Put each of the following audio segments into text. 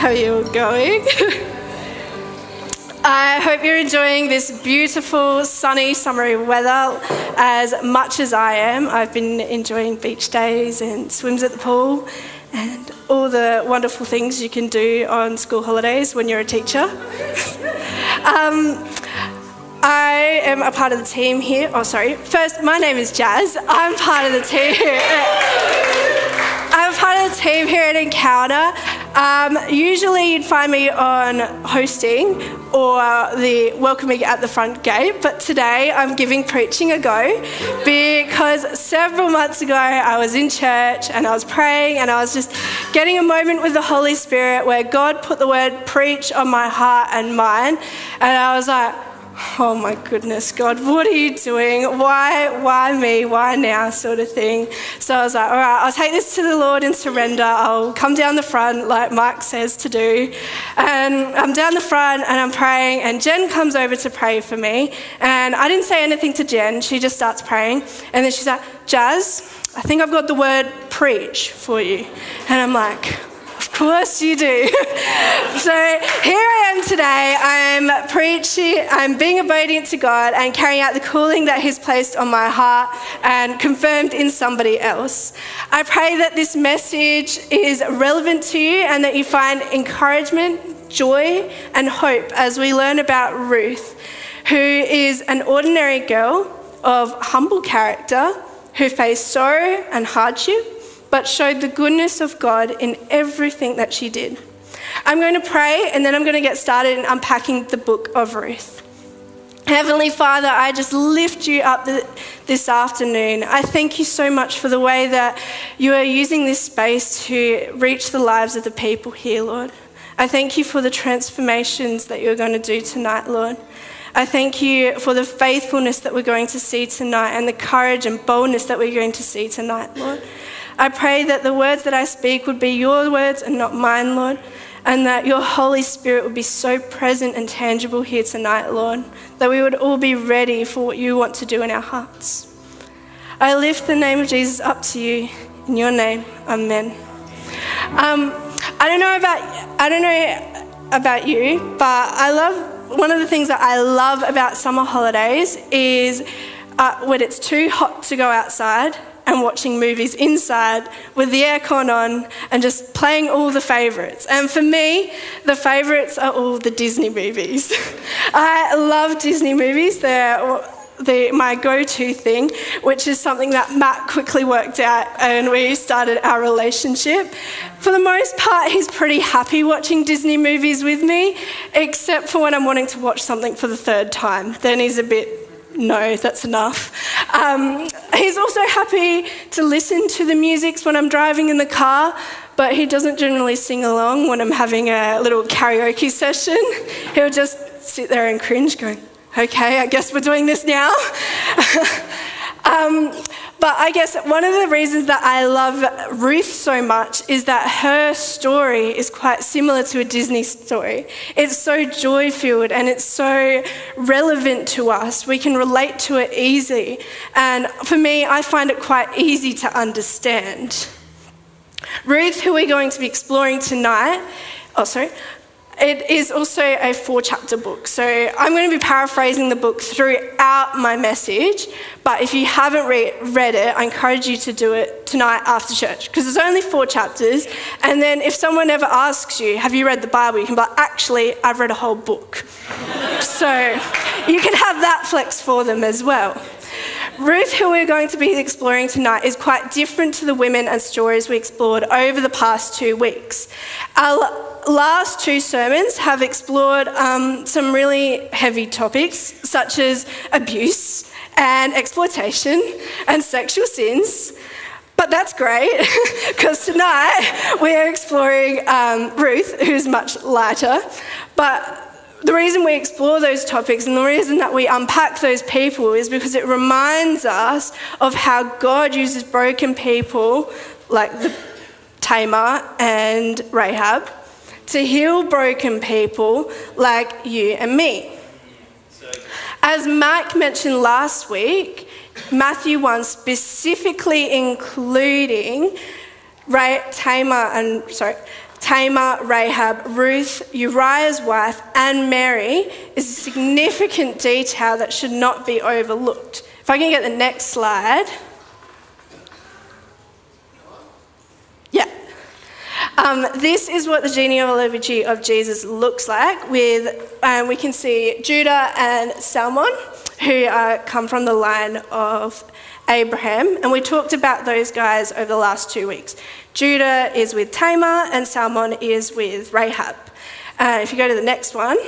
How are you all going? I hope you're enjoying this beautiful, sunny, summery weather as much as I am. I've been enjoying beach days and swims at the pool and all the wonderful things you can do on school holidays when you're a teacher. um, I am a part of the team here. Oh, sorry. First, my name is Jas. I'm part of the team. I'm part of the team here at Encounter. Um, usually, you'd find me on hosting or the welcoming at the front gate, but today I'm giving preaching a go because several months ago I was in church and I was praying and I was just getting a moment with the Holy Spirit where God put the word preach on my heart and mind, and I was like, oh my goodness, God, what are you doing? Why, why me? Why now? Sort of thing. So I was like, all right, I'll take this to the Lord and surrender. I'll come down the front like Mark says to do. And I'm down the front and I'm praying, and Jen comes over to pray for me. And I didn't say anything to Jen, she just starts praying. And then she's like, Jas, I think I've got the word preach for you. And I'm like, course you do. so here I am today. I'm preaching, I'm being obedient to God and carrying out the calling that He's placed on my heart and confirmed in somebody else. I pray that this message is relevant to you and that you find encouragement, joy, and hope as we learn about Ruth, who is an ordinary girl of humble character who faced sorrow and hardship but showed the goodness of God in everything that she did. I'm going to pray and then I'm going to get started in unpacking the book of Ruth. Heavenly Father, I just lift you up this afternoon. I thank you so much for the way that you are using this space to reach the lives of the people here, Lord. I thank you for the transformations that you're going to do tonight, Lord. I thank you for the faithfulness that we're going to see tonight and the courage and boldness that we're going to see tonight, Lord. I pray that the words that I speak would be your words and not mine, Lord, and that your Holy Spirit would be so present and tangible here tonight, Lord, that we would all be ready for what you want to do in our hearts. I lift the name of Jesus up to you. In your name, amen. Um, I don't know about I don't know about you, but I love one of the things that I love about summer holidays is uh, when it's too hot to go outside and watching movies inside with the aircon on and just playing all the favourites. And for me, the favourites are all the Disney movies. I love Disney movies. They're the, my go to thing, which is something that Matt quickly worked out and we started our relationship. For the most part, he's pretty happy watching Disney movies with me, except for when I'm wanting to watch something for the third time. Then he's a bit no, that's enough. Um, he's also happy to listen to the music when I'm driving in the car, but he doesn't generally sing along when I'm having a little karaoke session. He'll just sit there and cringe, going, okay, I guess we're doing this now. um, but I guess one of the reasons that I love Ruth so much is that her story is quite similar to a Disney story. It's so joy filled and it's so relevant to us. We can relate to it easy. And for me, I find it quite easy to understand. Ruth, who we're going to be exploring tonight, oh, sorry, it is also a four chapter book. So I'm going to be paraphrasing the book throughout my message. But if you haven't re- read it, I encourage you to do it tonight after church because there's only four chapters. And then if someone ever asks you, Have you read the Bible? you can be like, Actually, I've read a whole book. so you can have that flex for them as well. Ruth, who we're going to be exploring tonight, is quite different to the women and stories we explored over the past two weeks. Our last two sermons have explored um, some really heavy topics, such as abuse and exploitation and sexual sins. But that's great because tonight we're exploring um, Ruth, who's much lighter. But the reason we explore those topics and the reason that we unpack those people is because it reminds us of how God uses broken people like the Tamar and Rahab to heal broken people like you and me. As Mike mentioned last week, Matthew 1 specifically including Ray, Tamar and sorry, Tamar, Rahab, Ruth, Uriah's wife, and Mary is a significant detail that should not be overlooked. If I can get the next slide. Yeah. Um, this is what the genealogy of Jesus looks like. With um, we can see Judah and Salmon, who uh, come from the line of Abraham, and we talked about those guys over the last two weeks. Judah is with Tamar, and Salmon is with Rahab. Uh, if you go to the next one,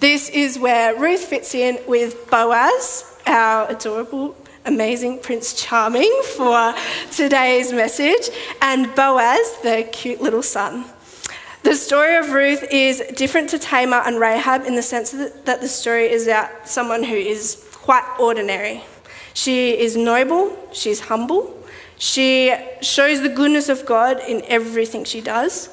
this is where Ruth fits in with Boaz, our adorable, amazing Prince Charming, for today's message, and Boaz, the cute little son. The story of Ruth is different to Tamar and Rahab in the sense that the story is about someone who is quite ordinary. She is noble, she's humble, she shows the goodness of God in everything she does,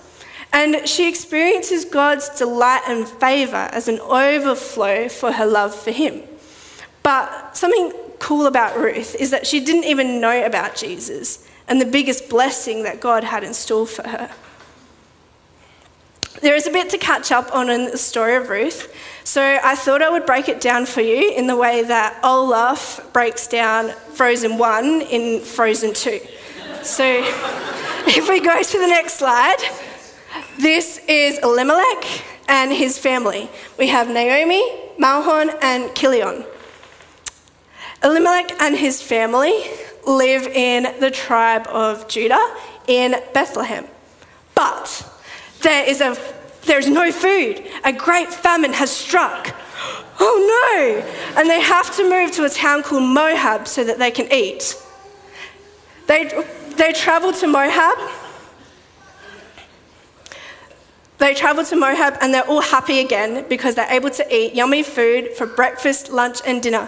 and she experiences God's delight and favour as an overflow for her love for Him. But something cool about Ruth is that she didn't even know about Jesus and the biggest blessing that God had in store for her. There is a bit to catch up on in the story of Ruth, so I thought I would break it down for you in the way that Olaf breaks down Frozen 1 in Frozen 2. So if we go to the next slide, this is Elimelech and his family. We have Naomi, Mahlon, and Chilion. Elimelech and his family live in the tribe of Judah in Bethlehem. But there is a, there's no food. A great famine has struck. Oh no! And they have to move to a town called Moab so that they can eat. They, they travel to Moab. They travel to Moab and they're all happy again because they're able to eat yummy food for breakfast, lunch, and dinner.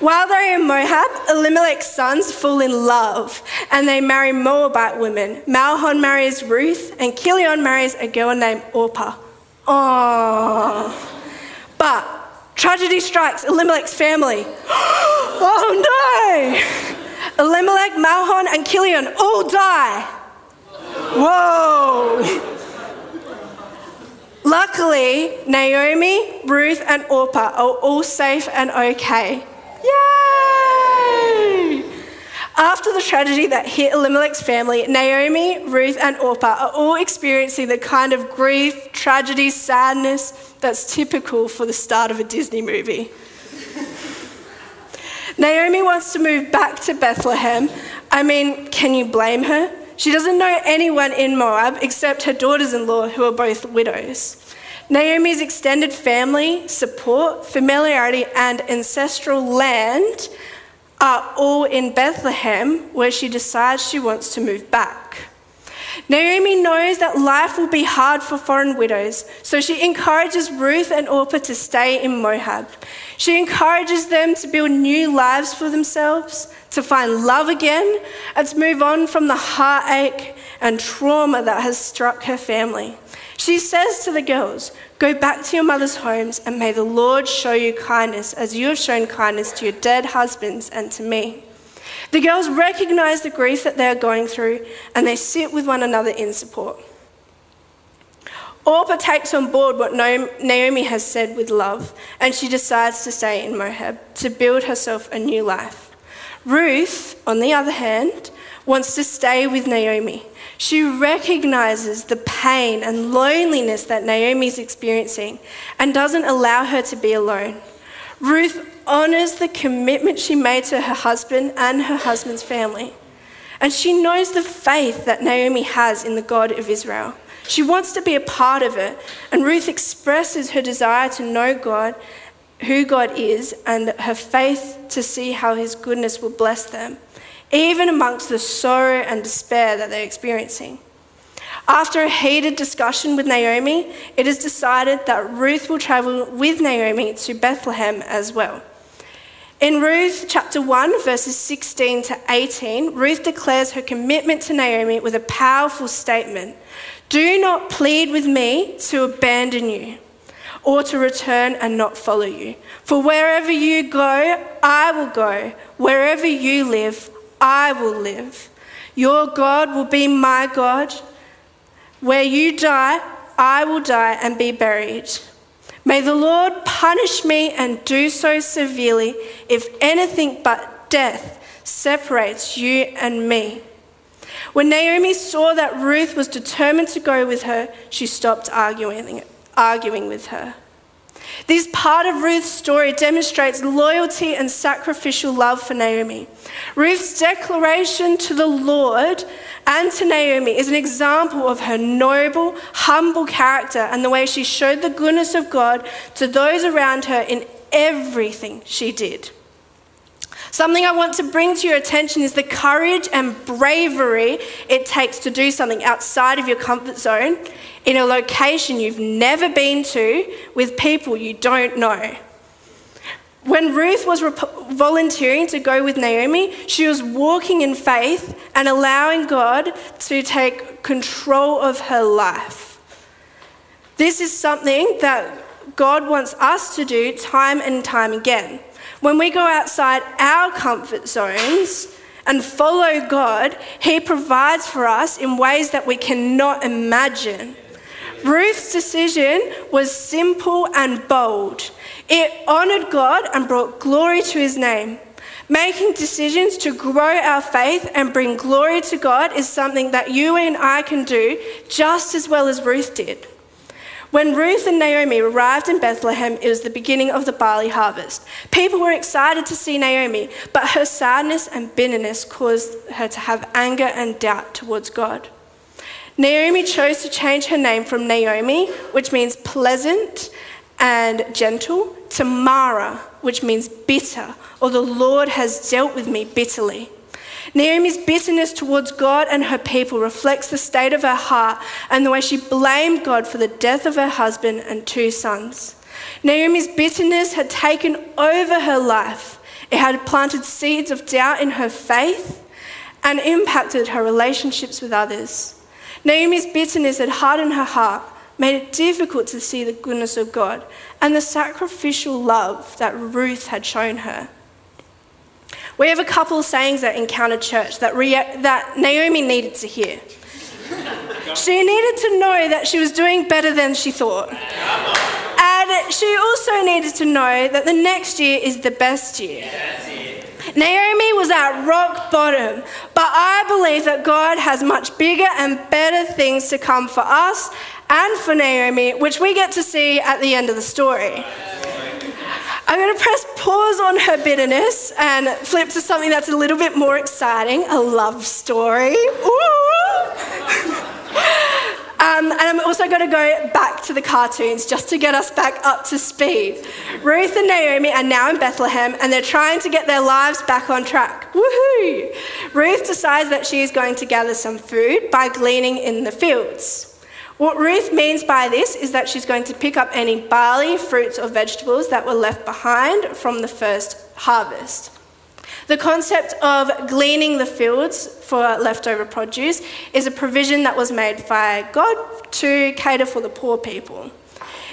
While they're in Moab, Elimelech's sons fall in love and they marry Moabite women. Mahlon marries Ruth and Chilion marries a girl named Orpah. Oh. But tragedy strikes Elimelech's family. oh no! Elimelech, Mahlon, and Chilion all die. Whoa! Luckily, Naomi, Ruth, and Orpah are all safe and okay. Yay! After the tragedy that hit Elimelech's family, Naomi, Ruth, and Orpah are all experiencing the kind of grief, tragedy, sadness that's typical for the start of a Disney movie. Naomi wants to move back to Bethlehem. I mean, can you blame her? She doesn't know anyone in Moab except her daughters in law, who are both widows. Naomi's extended family, support, familiarity, and ancestral land are all in Bethlehem, where she decides she wants to move back. Naomi knows that life will be hard for foreign widows, so she encourages Ruth and Orpah to stay in Moab. She encourages them to build new lives for themselves, to find love again, and to move on from the heartache and trauma that has struck her family. She says to the girls, Go back to your mother's homes, and may the Lord show you kindness as you have shown kindness to your dead husbands and to me. The girls recognize the grief that they are going through, and they sit with one another in support. Orpah takes on board what Naomi has said with love, and she decides to stay in Moab to build herself a new life. Ruth, on the other hand, wants to stay with Naomi she recognizes the pain and loneliness that Naomi is experiencing and doesn't allow her to be alone. Ruth honors the commitment she made to her husband and her husband's family. And she knows the faith that Naomi has in the God of Israel. She wants to be a part of it. And Ruth expresses her desire to know God, who God is, and her faith to see how his goodness will bless them even amongst the sorrow and despair that they're experiencing. After a heated discussion with Naomi, it is decided that Ruth will travel with Naomi to Bethlehem as well. In Ruth chapter 1, verses 16 to 18, Ruth declares her commitment to Naomi with a powerful statement Do not plead with me to abandon you or to return and not follow you. For wherever you go, I will go. Wherever you live, I will live. Your God will be my God. Where you die, I will die and be buried. May the Lord punish me and do so severely if anything but death separates you and me. When Naomi saw that Ruth was determined to go with her, she stopped arguing, arguing with her. This part of Ruth's story demonstrates loyalty and sacrificial love for Naomi. Ruth's declaration to the Lord and to Naomi is an example of her noble, humble character and the way she showed the goodness of God to those around her in everything she did. Something I want to bring to your attention is the courage and bravery it takes to do something outside of your comfort zone in a location you've never been to with people you don't know. When Ruth was rep- volunteering to go with Naomi, she was walking in faith and allowing God to take control of her life. This is something that God wants us to do time and time again. When we go outside our comfort zones and follow God, He provides for us in ways that we cannot imagine. Ruth's decision was simple and bold. It honored God and brought glory to His name. Making decisions to grow our faith and bring glory to God is something that you and I can do just as well as Ruth did. When Ruth and Naomi arrived in Bethlehem, it was the beginning of the barley harvest. People were excited to see Naomi, but her sadness and bitterness caused her to have anger and doubt towards God. Naomi chose to change her name from Naomi, which means pleasant and gentle, to Mara, which means bitter, or the Lord has dealt with me bitterly. Naomi's bitterness towards God and her people reflects the state of her heart and the way she blamed God for the death of her husband and two sons. Naomi's bitterness had taken over her life. It had planted seeds of doubt in her faith and impacted her relationships with others. Naomi's bitterness had hardened her heart, made it difficult to see the goodness of God and the sacrificial love that Ruth had shown her. We have a couple of sayings at Encounter Church that, that Naomi needed to hear. she needed to know that she was doing better than she thought. And she also needed to know that the next year is the best year. Naomi was at rock bottom, but I believe that God has much bigger and better things to come for us and for Naomi, which we get to see at the end of the story. I'm going to press pause on her bitterness and flip to something that's a little bit more exciting a love story. Um, and I'm also going to go back to the cartoons just to get us back up to speed. Ruth and Naomi are now in Bethlehem and they're trying to get their lives back on track. Woohoo! Ruth decides that she is going to gather some food by gleaning in the fields. What Ruth means by this is that she's going to pick up any barley, fruits, or vegetables that were left behind from the first harvest. The concept of gleaning the fields for leftover produce is a provision that was made by God to cater for the poor people.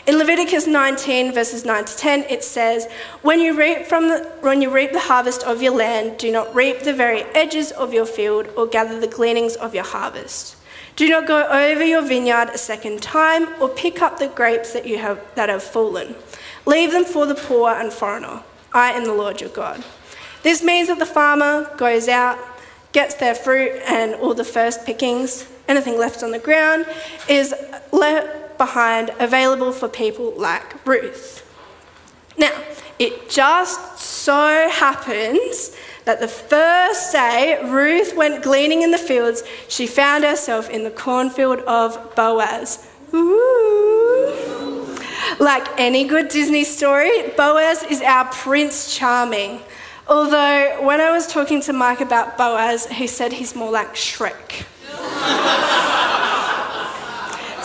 In Leviticus 19, verses 9 to 10, it says, when you, reap from the, when you reap the harvest of your land, do not reap the very edges of your field or gather the gleanings of your harvest. Do not go over your vineyard a second time or pick up the grapes that, you have, that have fallen. Leave them for the poor and foreigner. I am the Lord your God. This means that the farmer goes out, gets their fruit and all the first pickings, anything left on the ground, is left behind available for people like Ruth. Now, it just so happens that the first day Ruth went gleaning in the fields, she found herself in the cornfield of Boaz. Ooh. Like any good Disney story, Boaz is our Prince Charming. Although, when I was talking to Mike about Boaz, he said he's more like Shrek.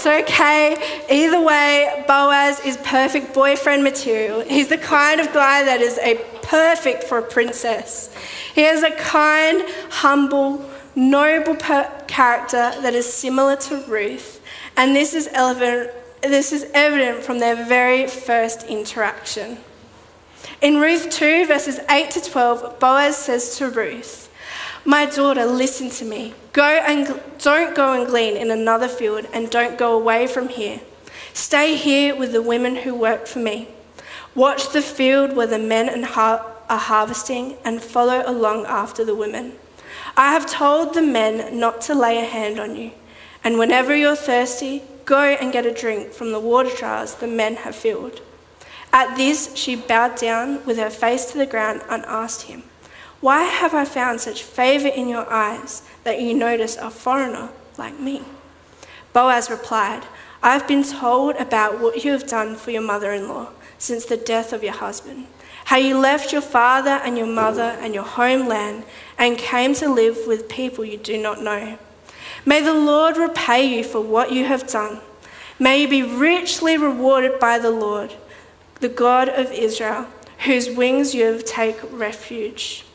It's okay. Either way, Boaz is perfect boyfriend material. He's the kind of guy that is a perfect for a princess. He has a kind, humble, noble character that is similar to Ruth, and this is, evident, this is evident from their very first interaction. In Ruth 2, verses 8 to 12, Boaz says to Ruth, My daughter, listen to me. Go and don't go and glean in another field and don't go away from here. Stay here with the women who work for me. Watch the field where the men are harvesting and follow along after the women. I have told the men not to lay a hand on you. And whenever you're thirsty, go and get a drink from the water jars the men have filled. At this, she bowed down with her face to the ground and asked him, Why have I found such favor in your eyes that you notice a foreigner like me? Boaz replied, I have been told about what you have done for your mother in law since the death of your husband, how you left your father and your mother and your homeland and came to live with people you do not know. May the Lord repay you for what you have done. May you be richly rewarded by the Lord, the God of Israel, whose wings you have taken refuge.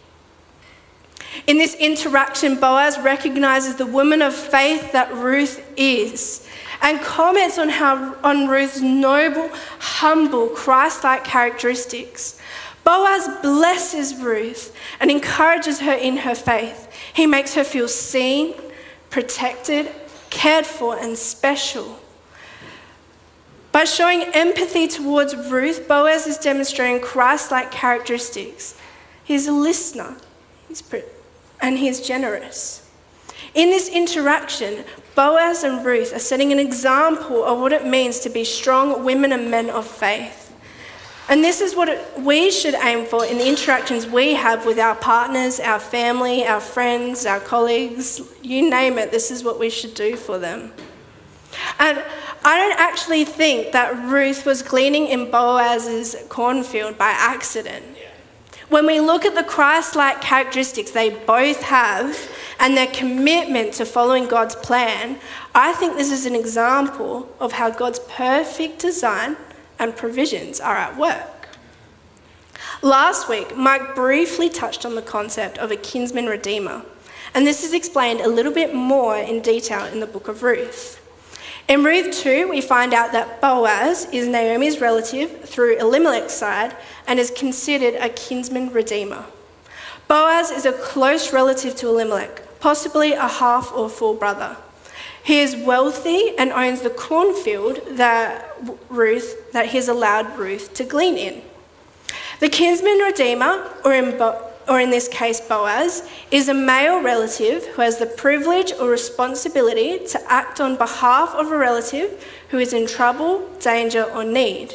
In this interaction, Boaz recognizes the woman of faith that Ruth is and comments on, how, on Ruth's noble, humble, Christ like characteristics. Boaz blesses Ruth and encourages her in her faith. He makes her feel seen, protected, cared for, and special. By showing empathy towards Ruth, Boaz is demonstrating Christ like characteristics. He's a listener he's and he's generous. In this interaction, Boaz and Ruth are setting an example of what it means to be strong women and men of faith. And this is what it, we should aim for in the interactions we have with our partners, our family, our friends, our colleagues, you name it, this is what we should do for them. And I don't actually think that Ruth was gleaning in Boaz's cornfield by accident. When we look at the Christ like characteristics they both have and their commitment to following God's plan, I think this is an example of how God's perfect design and provisions are at work. Last week, Mike briefly touched on the concept of a kinsman redeemer, and this is explained a little bit more in detail in the book of Ruth. In Ruth 2, we find out that Boaz is Naomi's relative through Elimelech's side and is considered a kinsman redeemer. Boaz is a close relative to Elimelech, possibly a half or full brother. He is wealthy and owns the cornfield that Ruth that he's allowed Ruth to glean in. The kinsman redeemer, or in, Bo- or in this case Boaz, is a male relative who has the privilege or responsibility to act on behalf of a relative who is in trouble, danger, or need.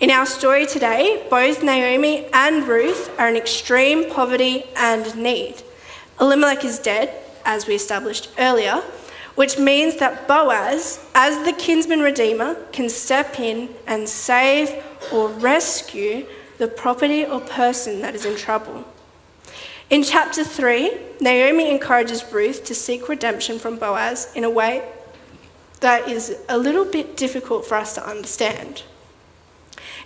In our story today, both Naomi and Ruth are in extreme poverty and need. Elimelech is dead, as we established earlier, which means that Boaz, as the kinsman redeemer, can step in and save or rescue the property or person that is in trouble. In chapter 3, Naomi encourages Ruth to seek redemption from Boaz in a way that is a little bit difficult for us to understand.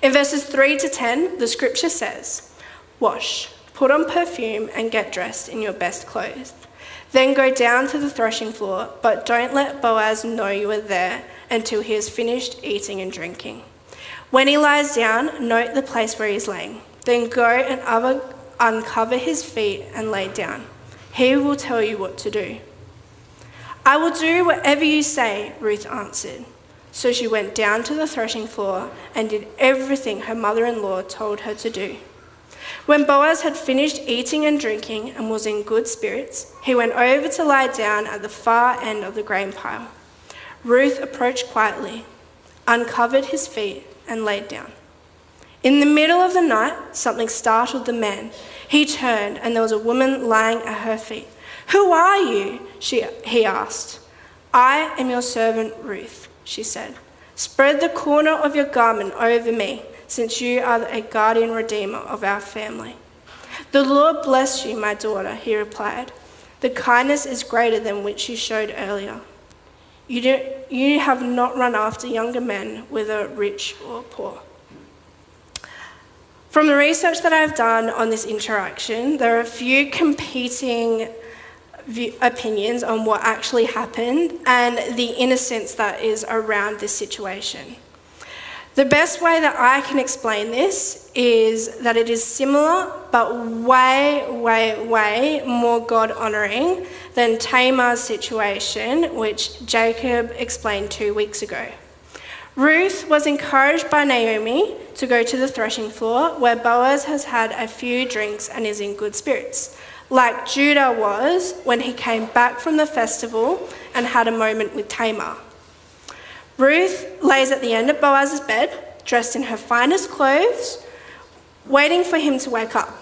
In verses 3 to 10, the scripture says, Wash, put on perfume, and get dressed in your best clothes. Then go down to the threshing floor, but don't let Boaz know you are there until he has finished eating and drinking. When he lies down, note the place where he is laying. Then go and uncover his feet and lay down. He will tell you what to do. I will do whatever you say, Ruth answered. So she went down to the threshing floor and did everything her mother in law told her to do. When Boaz had finished eating and drinking and was in good spirits, he went over to lie down at the far end of the grain pile. Ruth approached quietly, uncovered his feet, and laid down. In the middle of the night, something startled the man. He turned, and there was a woman lying at her feet. Who are you? She, he asked. I am your servant Ruth, she said. Spread the corner of your garment over me since you are a guardian redeemer of our family. The Lord bless you, my daughter, he replied. The kindness is greater than which you showed earlier. You, do, you have not run after younger men, whether rich or poor. From the research that I've done on this interaction, there are a few competing opinions on what actually happened and the innocence that is around this situation. The best way that I can explain this is that it is similar, but way, way, way more God honouring than Tamar's situation, which Jacob explained two weeks ago. Ruth was encouraged by Naomi to go to the threshing floor where Boaz has had a few drinks and is in good spirits, like Judah was when he came back from the festival and had a moment with Tamar. Ruth lays at the end of Boaz's bed, dressed in her finest clothes, waiting for him to wake up.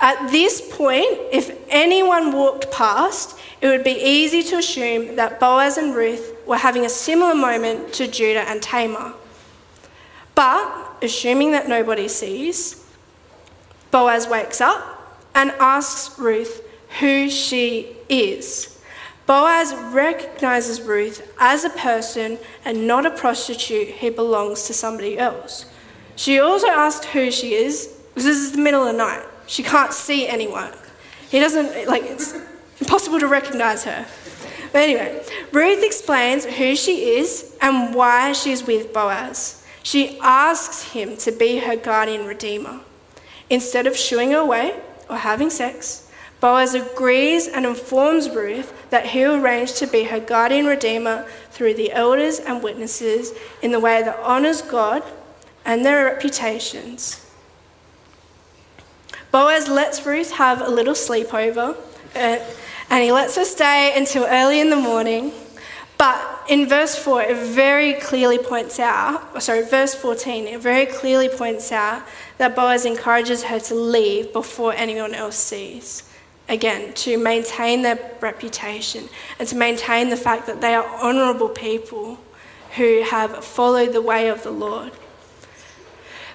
At this point, if anyone walked past, it would be easy to assume that Boaz and Ruth were having a similar moment to Judah and Tamar. But, assuming that nobody sees, Boaz wakes up and asks Ruth who she is. Boaz recognizes Ruth as a person and not a prostitute who belongs to somebody else. She also asks who she is because this is the middle of the night. She can't see anyone. He doesn't, like, it's impossible to recognize her. But anyway, Ruth explains who she is and why she's with Boaz. She asks him to be her guardian redeemer. Instead of shooing her away or having sex, Boaz agrees and informs Ruth that he will arrange to be her guardian redeemer through the elders and witnesses in the way that honours God and their reputations. Boaz lets Ruth have a little sleepover uh, and he lets her stay until early in the morning. But in verse 4, it very clearly points out, sorry, verse 14, it very clearly points out that Boaz encourages her to leave before anyone else sees again, to maintain their reputation and to maintain the fact that they are honourable people who have followed the way of the Lord.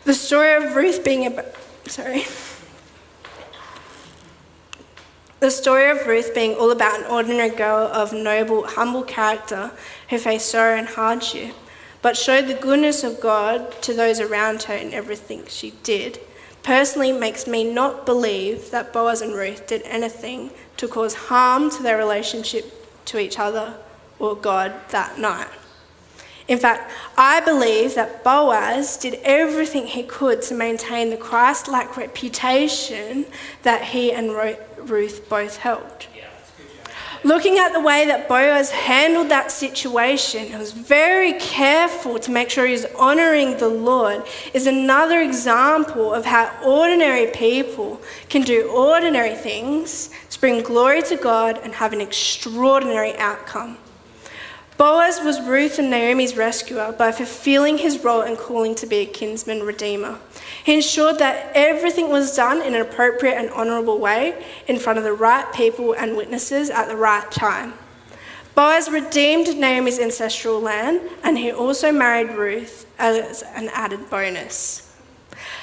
The story of Ruth being a sorry. The story of Ruth being all about an ordinary girl of noble, humble character who faced sorrow and hardship, but showed the goodness of God to those around her in everything she did personally makes me not believe that Boaz and Ruth did anything to cause harm to their relationship to each other or God that night. In fact, I believe that Boaz did everything he could to maintain the Christ like reputation that he and Ruth both held. Looking at the way that Boaz handled that situation, he was very careful to make sure he's honoring the Lord, is another example of how ordinary people can do ordinary things to bring glory to God and have an extraordinary outcome. Boaz was Ruth and Naomi's rescuer by fulfilling his role and calling to be a kinsman redeemer. He ensured that everything was done in an appropriate and honourable way in front of the right people and witnesses at the right time. Boaz redeemed Naomi's ancestral land and he also married Ruth as an added bonus.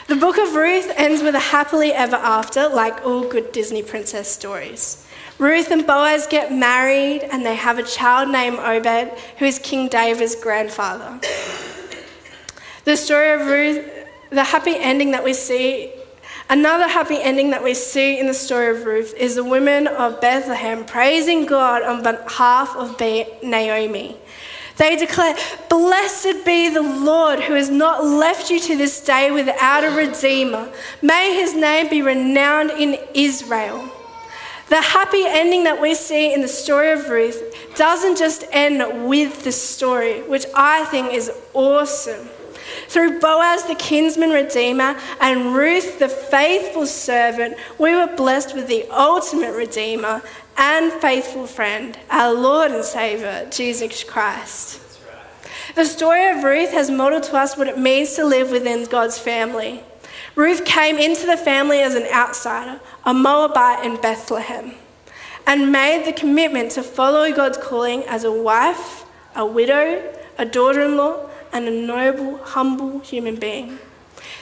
The book of Ruth ends with a happily ever after, like all good Disney princess stories. Ruth and Boaz get married and they have a child named Obed, who is King David's grandfather. The story of Ruth the happy ending that we see, another happy ending that we see in the story of Ruth is the women of Bethlehem praising God on behalf of Naomi. They declare, Blessed be the Lord who has not left you to this day without a redeemer. May his name be renowned in Israel. The happy ending that we see in the story of Ruth doesn't just end with the story, which I think is awesome. Through Boaz, the kinsman redeemer, and Ruth, the faithful servant, we were blessed with the ultimate redeemer and faithful friend, our Lord and Saviour, Jesus Christ. The story of Ruth has modeled to us what it means to live within God's family. Ruth came into the family as an outsider, a Moabite in Bethlehem, and made the commitment to follow God's calling as a wife, a widow, a daughter in law, and a noble, humble human being.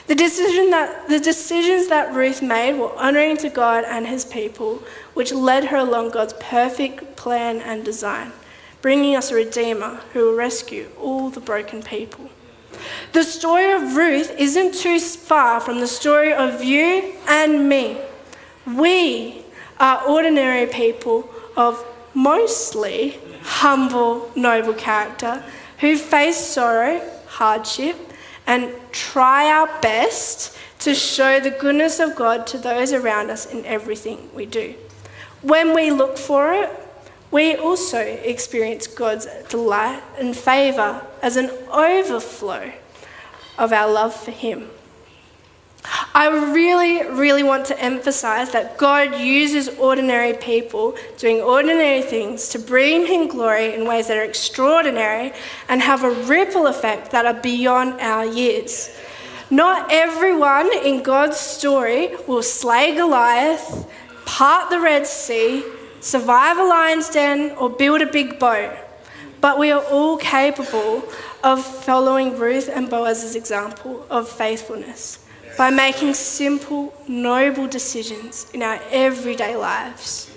The, decision that, the decisions that Ruth made were honouring to God and his people, which led her along God's perfect plan and design, bringing us a Redeemer who will rescue all the broken people. The story of Ruth isn't too far from the story of you and me. We are ordinary people of mostly humble, noble character who face sorrow, hardship, and try our best to show the goodness of God to those around us in everything we do. When we look for it, we also experience God's delight and favour as an overflow of our love for Him. I really, really want to emphasize that God uses ordinary people doing ordinary things to bring Him glory in ways that are extraordinary and have a ripple effect that are beyond our years. Not everyone in God's story will slay Goliath, part the Red Sea, survive a lion's den, or build a big boat. But we are all capable of following Ruth and Boaz's example of faithfulness by making simple, noble decisions in our everyday lives.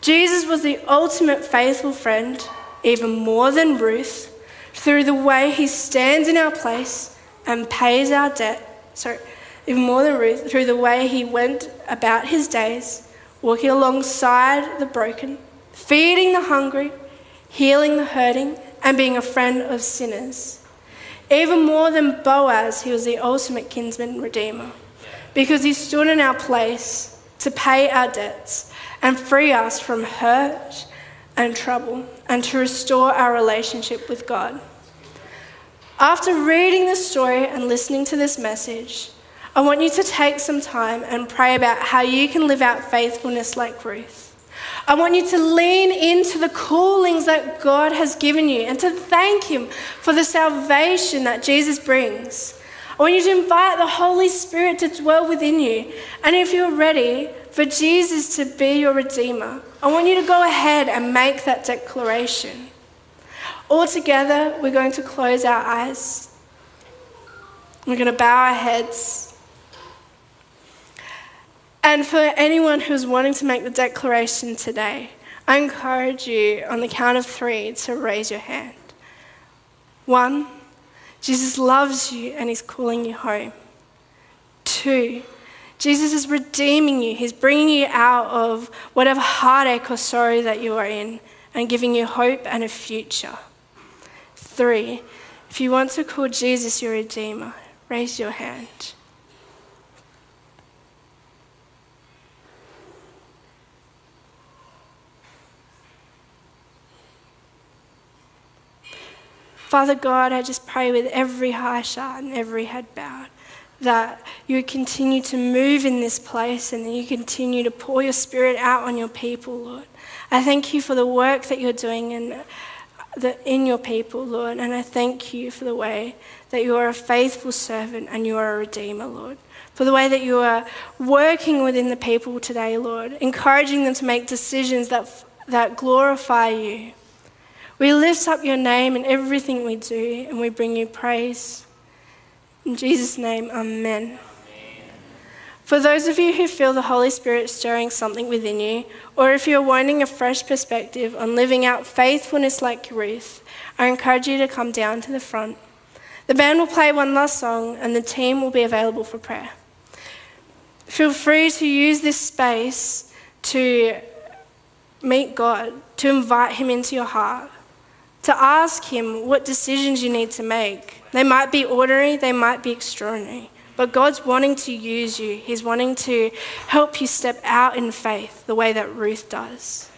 Jesus was the ultimate faithful friend, even more than Ruth, through the way he stands in our place and pays our debt. Sorry, even more than Ruth, through the way he went about his days, walking alongside the broken, feeding the hungry, healing the hurting, and being a friend of sinners. Even more than Boaz, he was the ultimate kinsman redeemer because he stood in our place to pay our debts and free us from hurt and trouble and to restore our relationship with God. After reading this story and listening to this message, I want you to take some time and pray about how you can live out faithfulness like Ruth. I want you to lean into the callings that God has given you and to thank Him for the salvation that Jesus brings. I want you to invite the Holy Spirit to dwell within you. And if you're ready for Jesus to be your Redeemer, I want you to go ahead and make that declaration. All together, we're going to close our eyes. We're going to bow our heads. And for anyone who's wanting to make the declaration today, I encourage you on the count of three to raise your hand. One, Jesus loves you and he's calling you home. Two, Jesus is redeeming you. He's bringing you out of whatever heartache or sorrow that you are in and giving you hope and a future. Three, if you want to call Jesus your Redeemer, raise your hand. Father God, I just pray with every high shot and every head bowed that you continue to move in this place and that you continue to pour your spirit out on your people, Lord. I thank you for the work that you're doing in, the, in your people, Lord, and I thank you for the way that you are a faithful servant and you are a redeemer, Lord. For the way that you are working within the people today, Lord, encouraging them to make decisions that, that glorify you. We lift up your name in everything we do and we bring you praise. In Jesus' name, amen. For those of you who feel the Holy Spirit stirring something within you, or if you're wanting a fresh perspective on living out faithfulness like Ruth, I encourage you to come down to the front. The band will play one last song and the team will be available for prayer. Feel free to use this space to meet God, to invite Him into your heart to ask Him what decisions you need to make. They might be ordinary, they might be extraordinary, but God's wanting to use you. He's wanting to help you step out in faith the way that Ruth does.